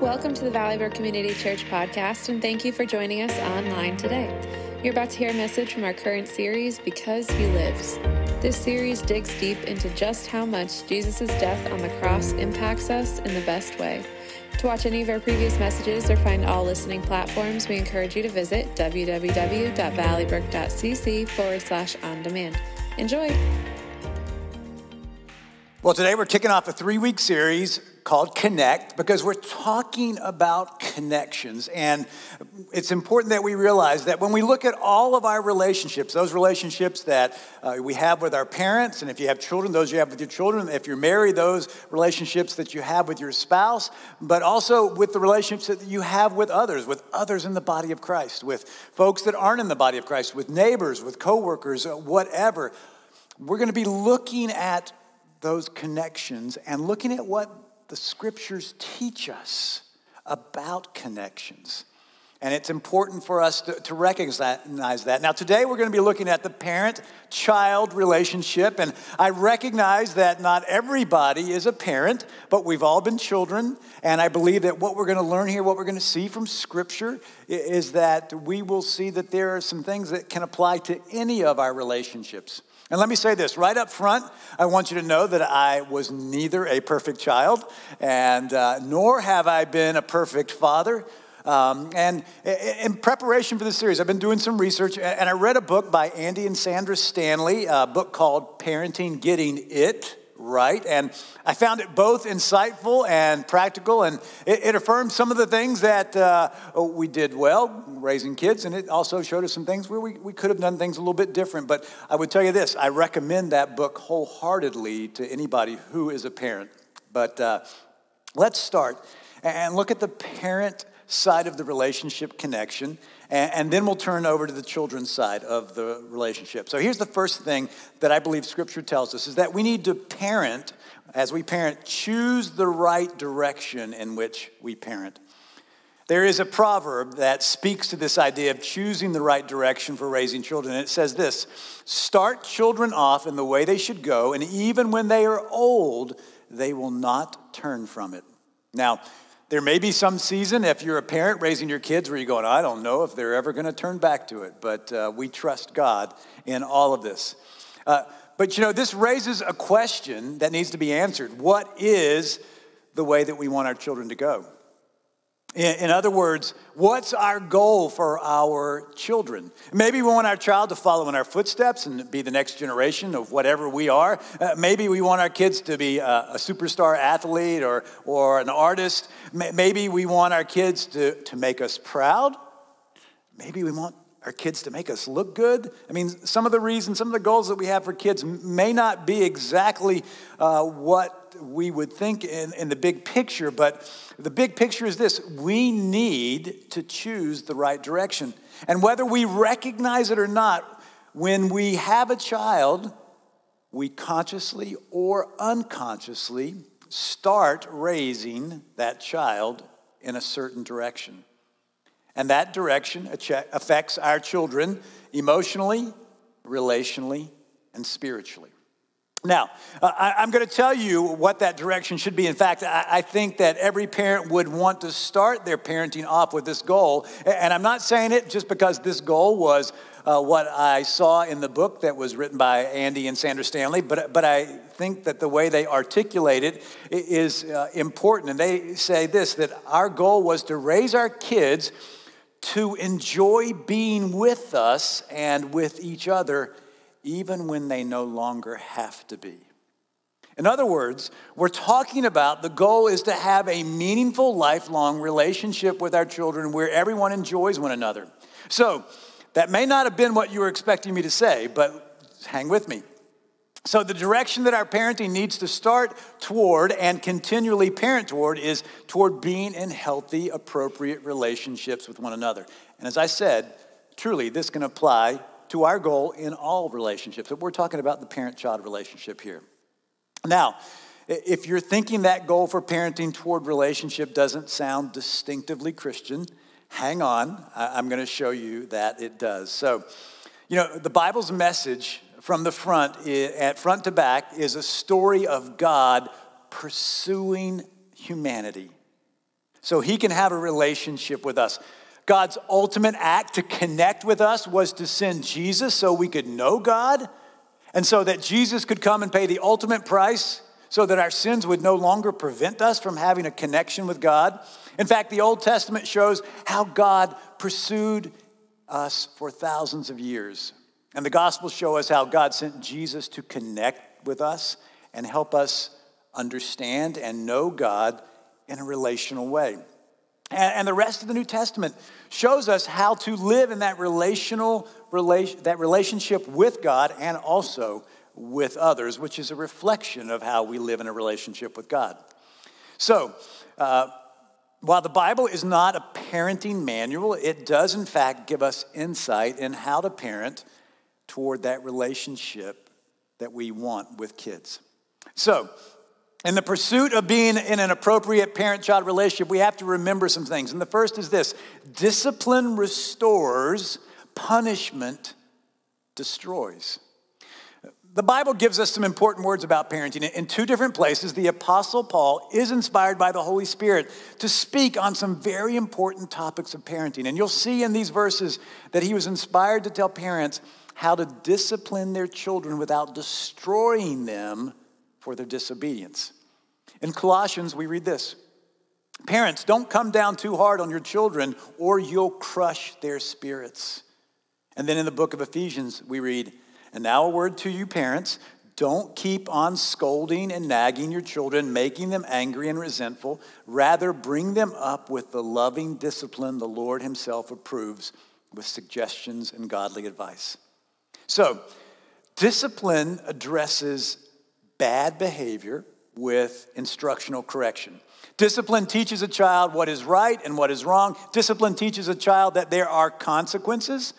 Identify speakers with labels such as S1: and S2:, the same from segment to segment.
S1: Welcome to the Valleybrook Community Church podcast, and thank you for joining us online today. You're about to hear a message from our current series, Because He Lives. This series digs deep into just how much Jesus' death on the cross impacts us in the best way. To watch any of our previous messages or find all listening platforms, we encourage you to visit www.valleybrook.cc forward slash on demand. Enjoy!
S2: Well, today we're kicking off a three week series called Connect because we're talking about connections. And it's important that we realize that when we look at all of our relationships, those relationships that uh, we have with our parents, and if you have children, those you have with your children, if you're married, those relationships that you have with your spouse, but also with the relationships that you have with others, with others in the body of Christ, with folks that aren't in the body of Christ, with neighbors, with coworkers, uh, whatever. We're going to be looking at those connections and looking at what the scriptures teach us about connections. And it's important for us to, to, recognize that. Now, today we're going to be looking at the parent child relationship. And I recognize that not everybody is a parent, but we've all been children. And I believe that what we're going to learn here, what we're going to see from Scripture, is that we will see that there are some things that can apply to any of our relationships. And let me say this right up front I want you to know that I was neither a perfect child, and uh, nor have I been a perfect father. Um, and in preparation for this series, I've been doing some research, and I read a book by Andy and Sandra Stanley, a book called Parenting Getting It right. And I found it both insightful and practical, and it, it affirmed some of the things that uh, we did well raising kids, and it also showed us some things where we, we could have done things a little bit different. But I would tell you this I recommend that book wholeheartedly to anybody who is a parent. But uh, let's start and look at the parent side of the relationship connection and, then we'll turn over to the children's side of the relationship. So here's the first thing that I believe Scripture tells us is that we need to parent, as we parent, choose the right direction in which we parent. There is a proverb that speaks to this idea of choosing the right direction for raising children. And it says this Start children off in the way they should go, and even when they are old, they will not turn from it. Now, there may be some season, if you're a parent raising your kids, where you're going, I don't know if they're ever going to turn back to it, but uh, we trust God in all of this. Uh, but you know, this raises a question that needs to be answered. What is the way that we want our children to go? In, other words, what's our goal for our children? Maybe we want our child to follow in our footsteps and be the next generation of whatever we are. Uh, maybe we want our kids to be a, a, superstar athlete or, or an artist. Maybe we want our kids to, to make us proud. Maybe we want our kids to make us look good. I mean, some of the reasons, some of the goals that we have for kids may not be exactly uh, what we would think in, in the big picture, but the big picture is this we need to choose the right direction. And whether we recognize it or not, when we have a child, we consciously or unconsciously start raising that child in a certain direction. And that direction affects our children emotionally, relationally, and spiritually. Now, I, am going to tell you what that direction should be. In fact, I, think that every parent would want to start their parenting off with this goal. And I'm not saying it just because this goal was uh, what I saw in the book that was written by Andy and Sandra Stanley, but, but I think that the way they articulate it is uh, important. And they say this that our goal was to raise our kids to enjoy being with us and with each other even when they no longer have to be. In other words, we're talking about the goal is to have a meaningful, lifelong relationship with our children where everyone enjoys one another. So, that may not have been what you were expecting me to say, but hang with me. So, the direction that our parenting needs to start toward and continually parent toward is toward being in healthy, appropriate relationships with one another. And as I said, truly, this can apply to our goal in all relationships. But we're talking about the parent child relationship here. Now, if you're thinking that goal for parenting toward relationship doesn't sound distinctively Christian, hang on. I'm going to show you that it does. So, you know, the Bible's message from the front, at front to back, is a story of God pursuing humanity so he can have a relationship with us. God's ultimate act to connect with us was to send Jesus so we could know God and so that Jesus could come and pay the ultimate price so that our sins would no longer prevent us from having a connection with God. In fact, the Old Testament shows how God pursued us for thousands of years. And the Gospels show us how God sent Jesus to connect with us and help us understand and know God in a relational way. And, the rest of the New Testament shows us how to live in that relational that relationship with God and also with others, which is a reflection of how we live in a relationship with God. So, uh, while the Bible is not a parenting manual, it does in fact give us insight in how to parent toward that relationship that we want with kids. So, in the pursuit of being in an appropriate parent child relationship, we have to remember some things. And the first is this discipline restores, punishment destroys. The Bible gives us some important words about parenting. In two different places, the Apostle Paul is inspired by the Holy Spirit to speak on some very important topics of parenting. And you'll see in these verses that he was inspired to tell parents how to discipline their children without destroying them for their disobedience. In Colossians, we read this Parents, don't come down too hard on your children, or you'll crush their spirits. And then in the book of Ephesians, we read, and now, a word to you, parents don't keep on scolding and nagging your children, making them angry and resentful. Rather, bring them up with the loving discipline the Lord Himself approves with suggestions and godly advice. So, discipline addresses bad behavior with instructional correction. Discipline teaches a child what is right and what is wrong. Discipline teaches a child that there are consequences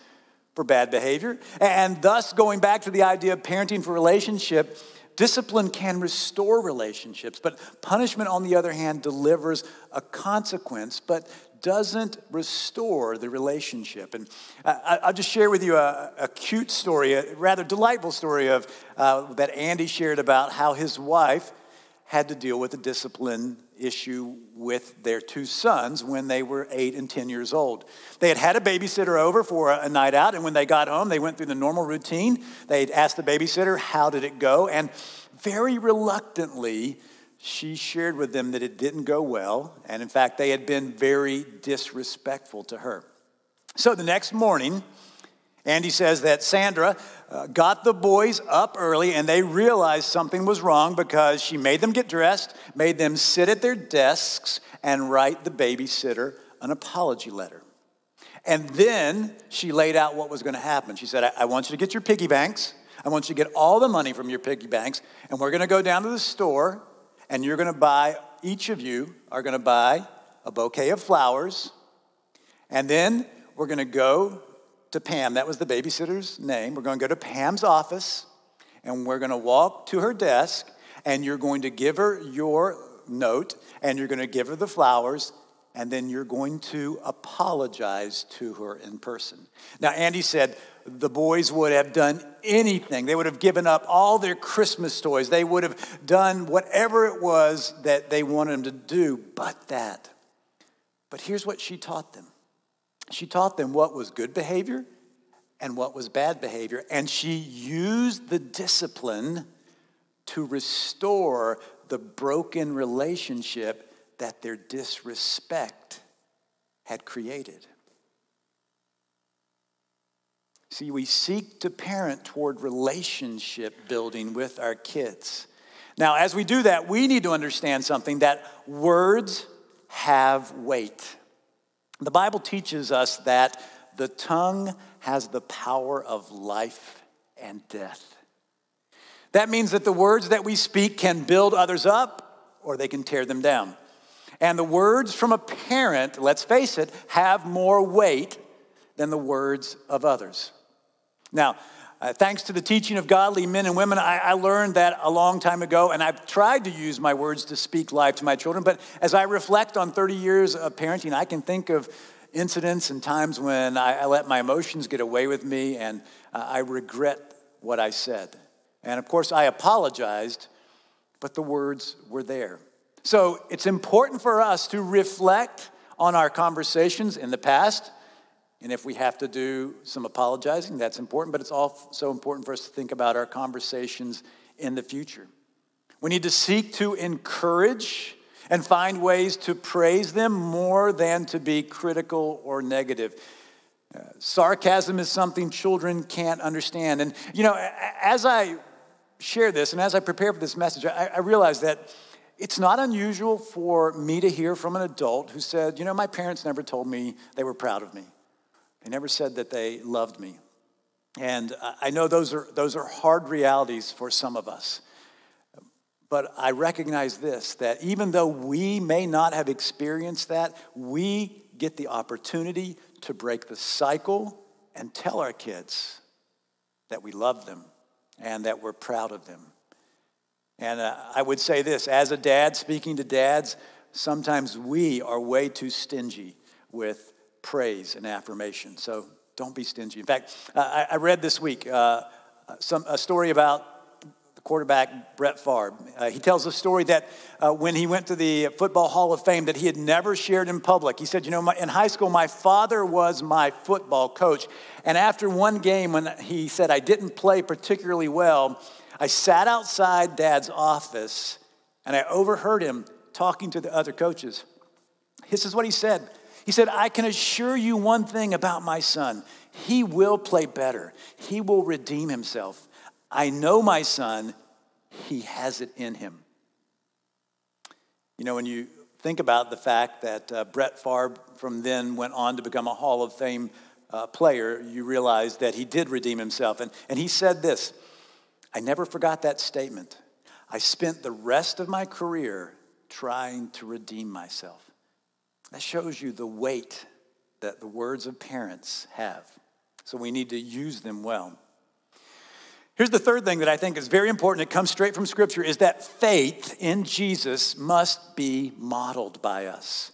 S2: for bad behavior. And thus, going back to the idea of parenting for relationship, discipline can restore relationships, but punishment, on the other hand, delivers a consequence, but doesn't restore the relationship. And I, will just share with you a, a, cute story, a rather delightful story of uh, that Andy shared about how his wife had to deal with a discipline issue with their two sons when they were eight and 10 years old. They had had a babysitter over for a, night out, and when they got home, they went through the normal routine. They'd asked the babysitter, How did it go? And very reluctantly, she shared with them that it didn't go well, and in fact, they had been very disrespectful to her. So the next morning, Andy says that Sandra uh, got the boys up early and they realized something was wrong because she made them get dressed, made them sit at their desks, and write the babysitter an apology letter. And then she laid out what was going to happen. She said, I-, I want you to get your piggy banks. I want you to get all the money from your piggy banks, and we're going to go down to the store, and you're going to buy, each of you are going to buy a bouquet of flowers, and then we're going to go to Pam. That was the babysitter's name. We're going to go to Pam's office and we're going to walk to her desk and you're going to give her your note and you're going to give her the flowers and then you're going to apologize to her in person. Now, Andy said the boys would have done anything. They would have given up all their Christmas toys. They would have done whatever it was that they wanted them to do, but that. But here's what she taught them she taught them what was good behavior and what was bad behavior, and she used the discipline to restore the broken relationship that their disrespect had created. See, we seek to parent toward relationship building with our kids. Now, as we do that, we need to understand something that words have weight. The Bible teaches us that the tongue has the power of life and death. That means that the words that we speak can build others up or they can tear them down. And the words from a parent, let's face it, have more weight than the words of others. Now, uh, thanks to the teaching of godly men and women, I, I, learned that a long time ago, and I've tried to use my words to speak life to my children. But as I reflect on 30 years of parenting, I can think of incidents and times when I, I let my emotions get away with me, and uh, I regret what I said. And of course, I apologized, but the words were there. So it's important for us to reflect on our conversations in the past. And if we have to do some apologizing, that's important, but it's also important for us to think about our conversations in the future. We need to seek to encourage and find ways to praise them more than to be critical or negative. Uh, sarcasm is something children can't understand. And, you know, as I share this and as I prepare for this message, I, I realize that it's not unusual for me to hear from an adult who said, You know, my parents never told me they were proud of me. They never said that they loved me. And I know those are, those are hard realities for some of us. But I recognize this that even though we may not have experienced that, we get the opportunity to break the cycle and tell our kids that we love them and that we're proud of them. And uh, I would say this as a dad speaking to dads, sometimes we are way too stingy with praise and affirmation. So don't be stingy. In fact, I, I, read this week uh, some, a story about the quarterback Brett Favre. Uh, he tells a story that uh, when he went to the Football Hall of Fame that he had never shared in public. He said, you know, my, in high school, my father was my football coach. And after one game when he said I didn't play particularly well, I sat outside dad's office and I overheard him talking to the other coaches. This is what he said. He said, I can assure you one thing about my son. He will play better, he will redeem himself. I know my son, he has it in him. You know, when you think about the fact that uh, Brett Favre from then went on to become a Hall of Fame uh, player, you realize that he did redeem himself. And, and he said this I never forgot that statement. I spent the rest of my career trying to redeem myself. That shows you the weight that the words of parents have. So we need to use them well. Here's the third thing that I think is very important. It comes straight from Scripture is that faith in Jesus must be modeled by us.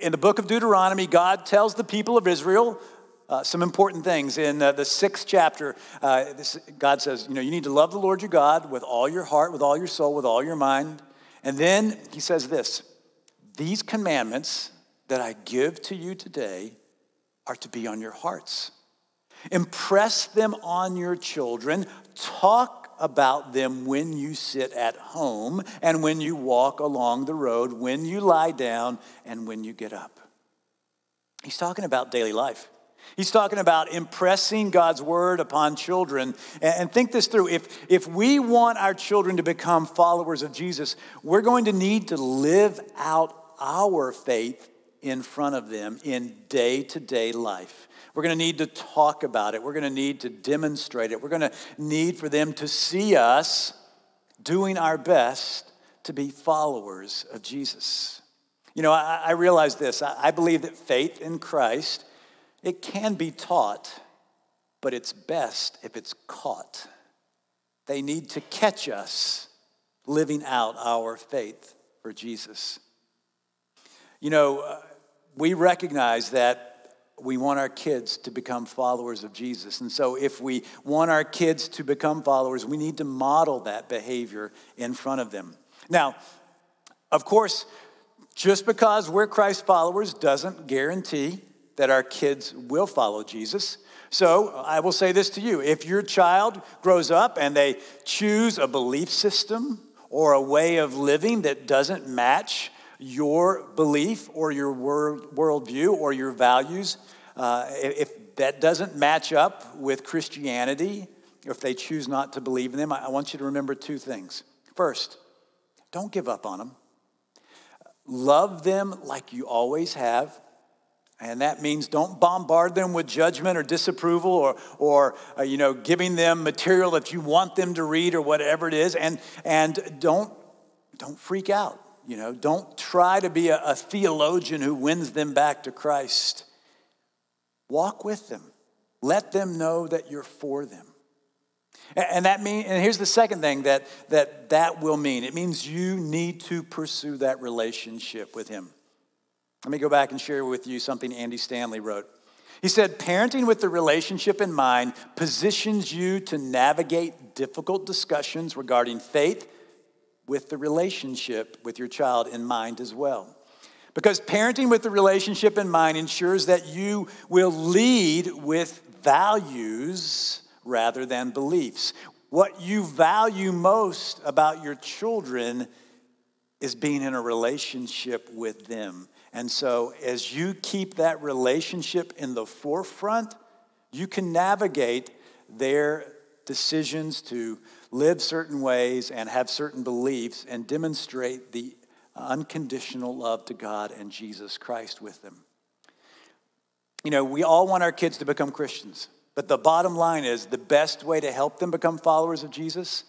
S2: In the book of Deuteronomy, God tells the people of Israel uh, some important things. In uh, the sixth chapter, uh, this, God says, you know, you need to love the Lord your God with all your heart, with all your soul, with all your mind. And then he says this These commandments that I give to you today are to be on your hearts. Impress them on your children. Talk about them when you sit at home and when you walk along the road, when you lie down, and when you get up. He's talking about daily life. He's talking about impressing God's word upon children. And think this through. If, if we want our children to become followers of Jesus, we're going to need to live out our faith in front of them in day to day life. We're going to need to talk about it. We're going to need to demonstrate it. We're going to need for them to see us doing our best to be followers of Jesus. You know, I, I realize this. I, I believe that faith in Christ it can be taught, but it's best if it's caught. They need to catch us living out our faith for Jesus. You know, uh, we recognize that we want our kids to become followers of Jesus. And so, if we want our kids to become followers, we need to model that behavior in front of them. Now, of course, just because we're Christ followers doesn't guarantee that our kids will follow Jesus. So I will say this to you if your child grows up and they choose a belief system or a way of living that doesn't match your belief or your world, worldview or your values, uh, if that doesn't match up with Christianity, if they choose not to believe in them, I want you to remember two things. First, don't give up on them. Love them like you always have. And that means don't bombard them with judgment or disapproval or, or uh, you know, giving them material that you want them to read or whatever it is. And, and don't, don't freak out. You know, don't try to be a, a theologian who wins them back to Christ. Walk with them. Let them know that you're for them. And that mean, and here's the second thing that, that that will mean. It means you need to pursue that relationship with him. Let me go back and share with you something Andy Stanley wrote. He said, Parenting with the relationship in mind positions you to navigate difficult discussions regarding faith, with the relationship with your child in mind as well. Because parenting with the relationship in mind ensures that you will lead with values rather than beliefs. What you value most about your children is being in a relationship with them. And so, as you keep that relationship in the forefront, you can navigate their decisions to live certain ways and have certain beliefs and demonstrate the unconditional love to God and Jesus Christ with them. You know, we all want our kids to become Christians, but the bottom line is the best way to help them become followers of Jesus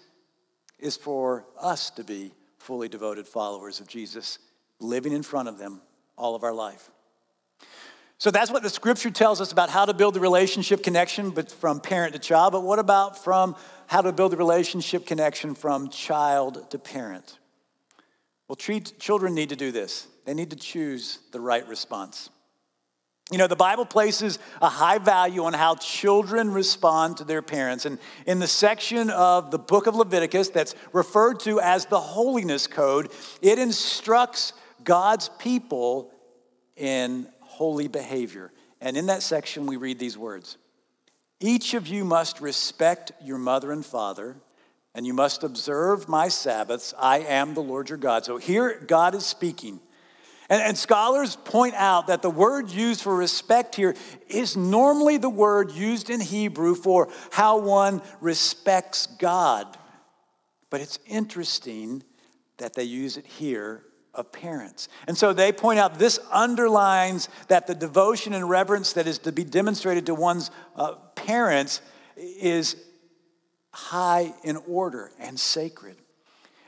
S2: is for us to be fully devoted followers of Jesus, living in front of them all of our life. So that's what the scripture tells us about how to build the relationship connection but from parent to child. But what about from how to build a relationship connection from child to parent? Well, treat, children need to do this. They need to choose the right response. You know, the Bible places a high value on how children respond to their parents. And in the section of the book of Leviticus that's referred to as the Holiness Code, it instructs God's people in holy behavior. And in that section, we read these words Each of you must respect your mother and father, and you must observe my Sabbaths. I am the Lord your God. So here, God is speaking. And, and, scholars point out that the word used for respect here is normally the word used in Hebrew for how one respects God. But it's interesting that they use it here of parents. And so they point out this underlines that the devotion and reverence that is to be demonstrated to one's uh, parents is high in order and sacred.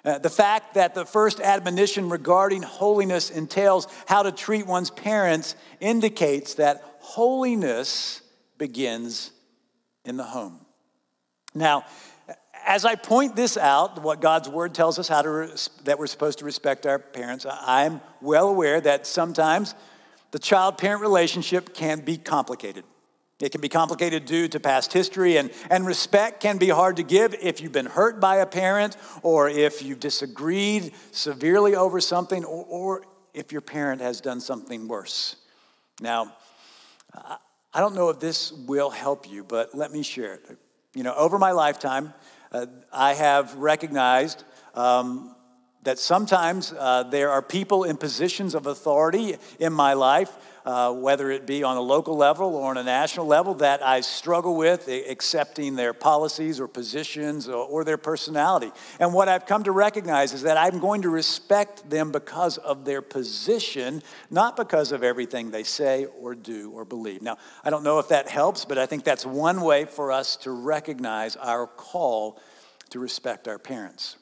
S2: Uh, the fact that the first admonition regarding holiness entails how to treat one's parents indicates that holiness begins in the home. Now, as I point this out, what God's word tells us how to res- that we're supposed to respect our parents, I'm well aware that sometimes the child parent relationship can be complicated. It can be complicated due to past history, and, and respect can be hard to give if you've been hurt by a parent, or if you've disagreed severely over something, or, or if your parent has done something worse. Now, I don't know if this will help you, but let me share it. You know, over my lifetime, uh, I have recognized um, that sometimes uh, there are people in positions of authority in my life uh, whether it be on a local level or on a national level, that I struggle with accepting their policies or positions or, or their personality. And what I've come to recognize is that I'm going to respect them because of their position, not because of everything they say or do or believe. Now, I don't know if that helps, but I think that's one way for us to recognize our call to respect our parents.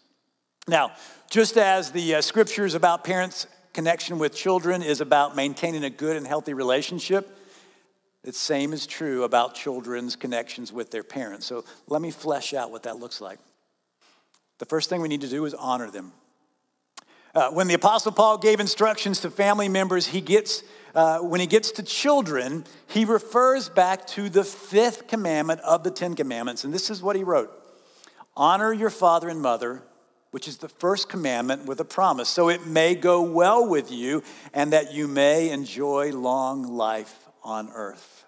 S2: Now, just as the uh, scriptures about parents connection with children is about maintaining a good and healthy relationship, the same is true about children's connections with their parents. So let me flesh out what that looks like. The first thing we need to do is honor them. Uh, when the Apostle Paul gave instructions to family members, he gets, uh, when he gets to children, he refers back to the fifth commandment of the Ten Commandments. And this is what he wrote Honor your father and mother, which is the first commandment with a promise, so it may go well with you and that you may enjoy long life on earth.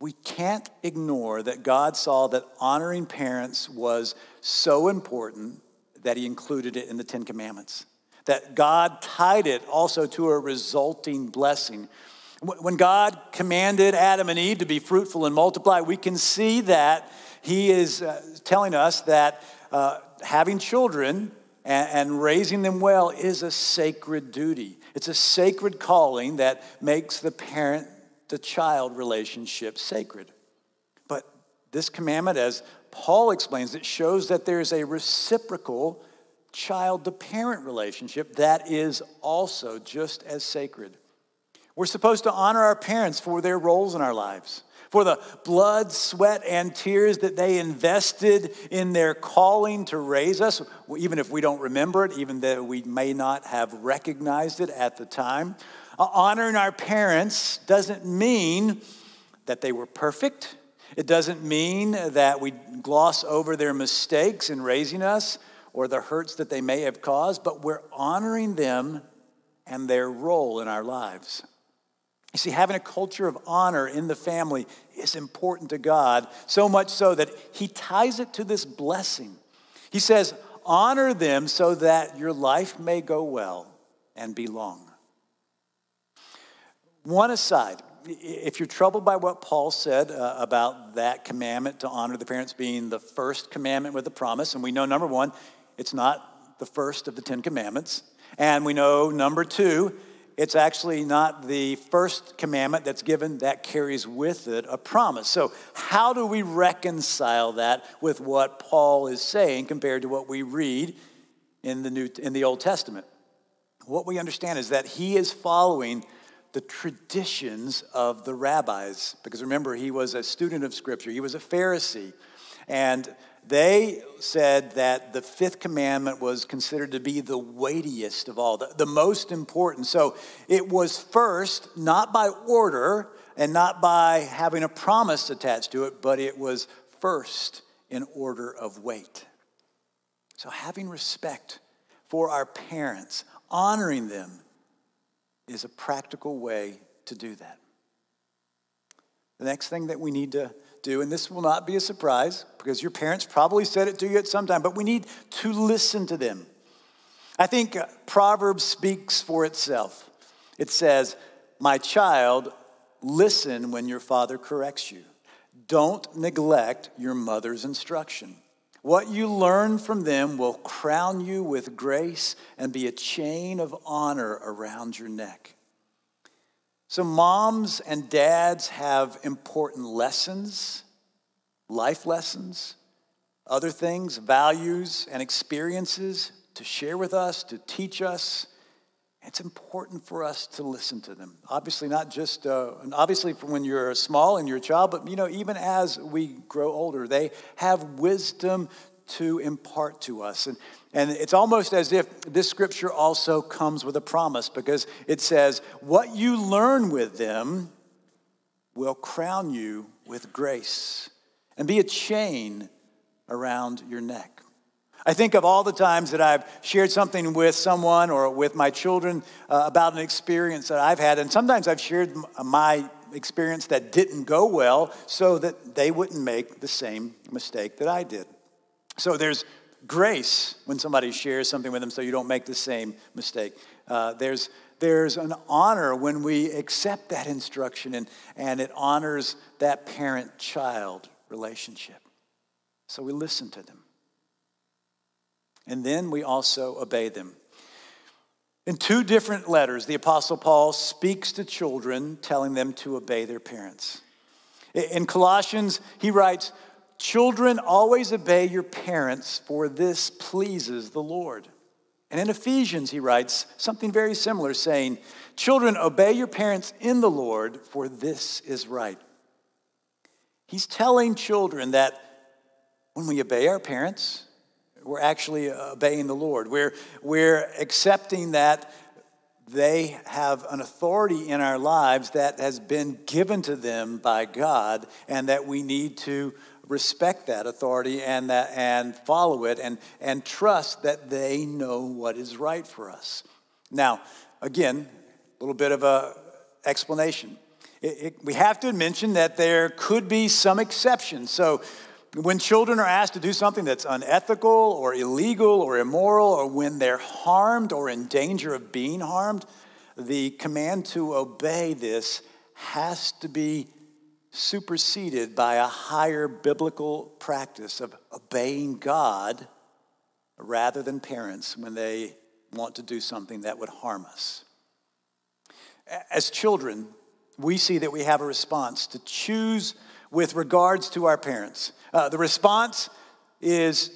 S2: We can't ignore that God saw that honoring parents was so important that He included it in the Ten Commandments. That God tied it also to a resulting blessing. When God commanded Adam and Eve to be fruitful and multiply, we can see that He is uh, telling us that uh, having children and, and raising them well is a sacred duty. It's a sacred calling that makes the parent to child relationship sacred. But this commandment, as Paul explains, it shows that there's a reciprocal child to parent relationship that is also just as sacred. We're supposed to honor our parents for their roles in our lives for the blood, sweat, and tears that they invested in their calling to raise us, even if we don't remember it, even though we may not have recognized it at the time. Uh, honoring our parents doesn't mean that they were perfect. It doesn't mean that we gloss over their mistakes in raising us or the hurts that they may have caused, but we're honoring them and their role in our lives. You see, having a culture of honor in the family is important to God, so much so that He ties it to this blessing. He says, Honor them so that your life may go well and be long. One aside, if you're troubled by what Paul said uh, about that commandment to honor the parents being the first commandment with a promise, and we know number one, it's not the first of the Ten Commandments. And we know number two, it's actually not the first commandment that's given that carries with it a promise. So, how do we reconcile that with what Paul is saying compared to what we read in the, New, in the Old Testament? What we understand is that he is following the traditions of the rabbis. Because remember, he was a student of Scripture, he was a Pharisee. And they said that the fifth commandment was considered to be the weightiest of all, the, the most important. So it was first, not by order and not by having a promise attached to it, but it was first in order of weight. So having respect for our parents, honoring them, is a practical way to do that. The next thing that we need to do, and this will not be a surprise because your parents probably said it to you at some time, but we need to listen to them. I think Proverbs speaks for itself. It says, My child, listen when your father corrects you. Don't neglect your mother's instruction. What you learn from them will crown you with grace and be a chain of honor around your neck. So, moms and dads have important lessons, life lessons, other things, values, and experiences to share with us, to teach us. It's important for us to listen to them. Obviously, not just, uh, obviously, from when you're small and you're a child, but you know, even as we grow older, they have wisdom to impart to us. And, and it's almost as if this scripture also comes with a promise because it says, What you learn with them will crown you with grace and be a chain around your neck. I think of all the times that I've shared something with someone or with my children uh, about an experience that I've had, and sometimes I've shared my experience that didn't go well so that they wouldn't make the same mistake that I did. So there's grace when somebody shares something with them so you don't make the same mistake. Uh, there's, there's an honor when we accept that instruction and, and it honors that parent child relationship. So we listen to them. And then we also obey them. In two different letters, the Apostle Paul speaks to children, telling them to obey their parents. In Colossians, he writes, Children, always obey your parents, for this pleases the Lord. And in Ephesians, he writes something very similar, saying, Children, obey your parents in the Lord, for this is right. He's telling children that when we obey our parents, we're actually obeying the Lord. We're, we're accepting that they have an authority in our lives that has been given to them by God and that we need to respect that authority and, that, and follow it and, and trust that they know what is right for us. Now, again, a little bit of a explanation. It, it, we have to mention that there could be some exceptions. So, when children are asked to do something that's unethical or illegal or immoral, or when they're harmed or in danger of being harmed, the command to obey this has to be superseded by a higher biblical practice of obeying God rather than parents when they want to do something that would harm us. As children, we see that we have a response to choose with regards to our parents. Uh, the response is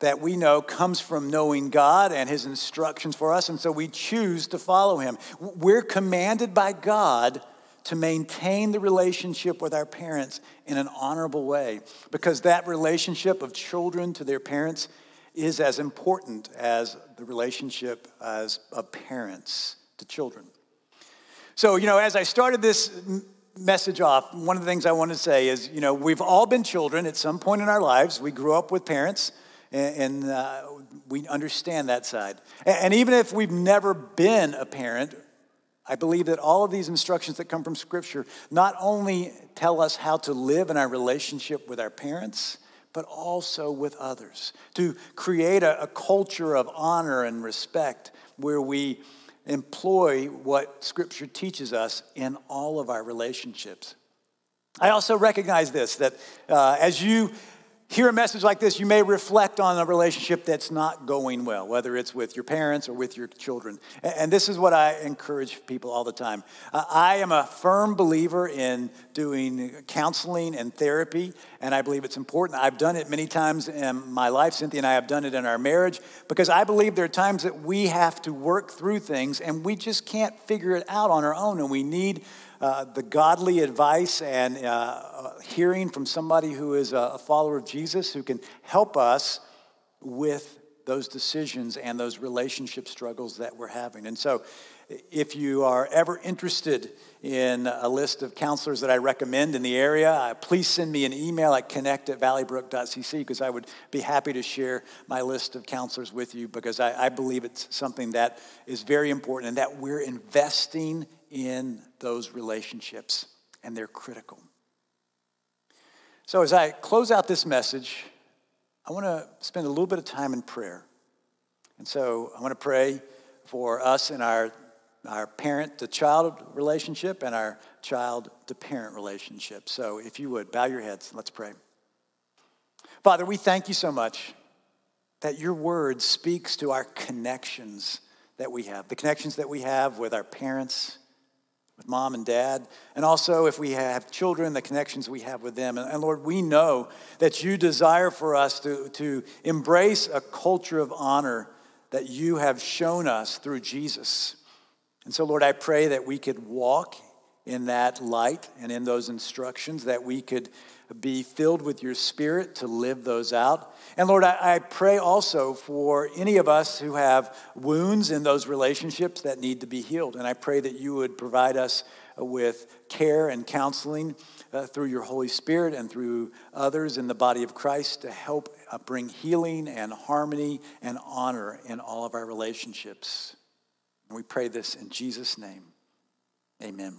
S2: that we know comes from knowing God and His instructions for us, and so we choose to follow Him. We're commanded by God to maintain the relationship with our parents in an honorable way because that relationship of children to their parents is as important as the relationship as of parents to children. So, you know, as I started this message off, one of the things I want to say is, you know, we've all been children at some point in our lives. We grew up with parents, and, uh, we understand that side. And even if we've never been a parent, I believe that all of these instructions that come from Scripture not only tell us how to live in our relationship with our parents, but also with others, to create a, a culture of honor and respect where we employ what Scripture teaches us in all of our relationships. I also recognize this that uh, as you hear a message like this, you may reflect on a relationship that's not going well, whether it's with your parents or with your children. And this is what I encourage people all the time. I am a firm believer in doing counseling and therapy, and I believe it's important. I've done it many times in my life. Cynthia and I have done it in our marriage because I believe there are times that we have to work through things and we just can't figure it out on our own, and we need uh, the godly advice and uh, uh, hearing from somebody who is a follower of Jesus who can help us with those decisions and those relationship struggles that we're having. And so, if you are ever interested in a list of counselors that I recommend in the area, uh, please send me an email at connect at valleybrook.cc because I would be happy to share my list of counselors with you because I, I believe it's something that is very important and that we're investing in those relationships, and they're critical. So, as I close out this message, I want to spend a little bit of time in prayer. And so, I want to pray for us in our, our parent to child relationship and our child to parent relationship. So, if you would, bow your heads, let's pray. Father, we thank you so much that your word speaks to our connections that we have, the connections that we have with our parents with mom and dad, and also if we have children, the connections we have with them. And, and, Lord, we know that you desire for us to, to embrace a culture of honor that you have shown us through Jesus. And so, Lord, I pray that we could walk in that light and in those instructions, that we could be filled with your spirit to live those out. And Lord, I, I, pray also for any of us who have wounds in those relationships that need to be healed. And I pray that you would provide us with care and counseling uh, through your Holy Spirit and through others in the body of Christ to help uh, bring healing and harmony and honor in all of our relationships. And we pray this in Jesus' name. Amen.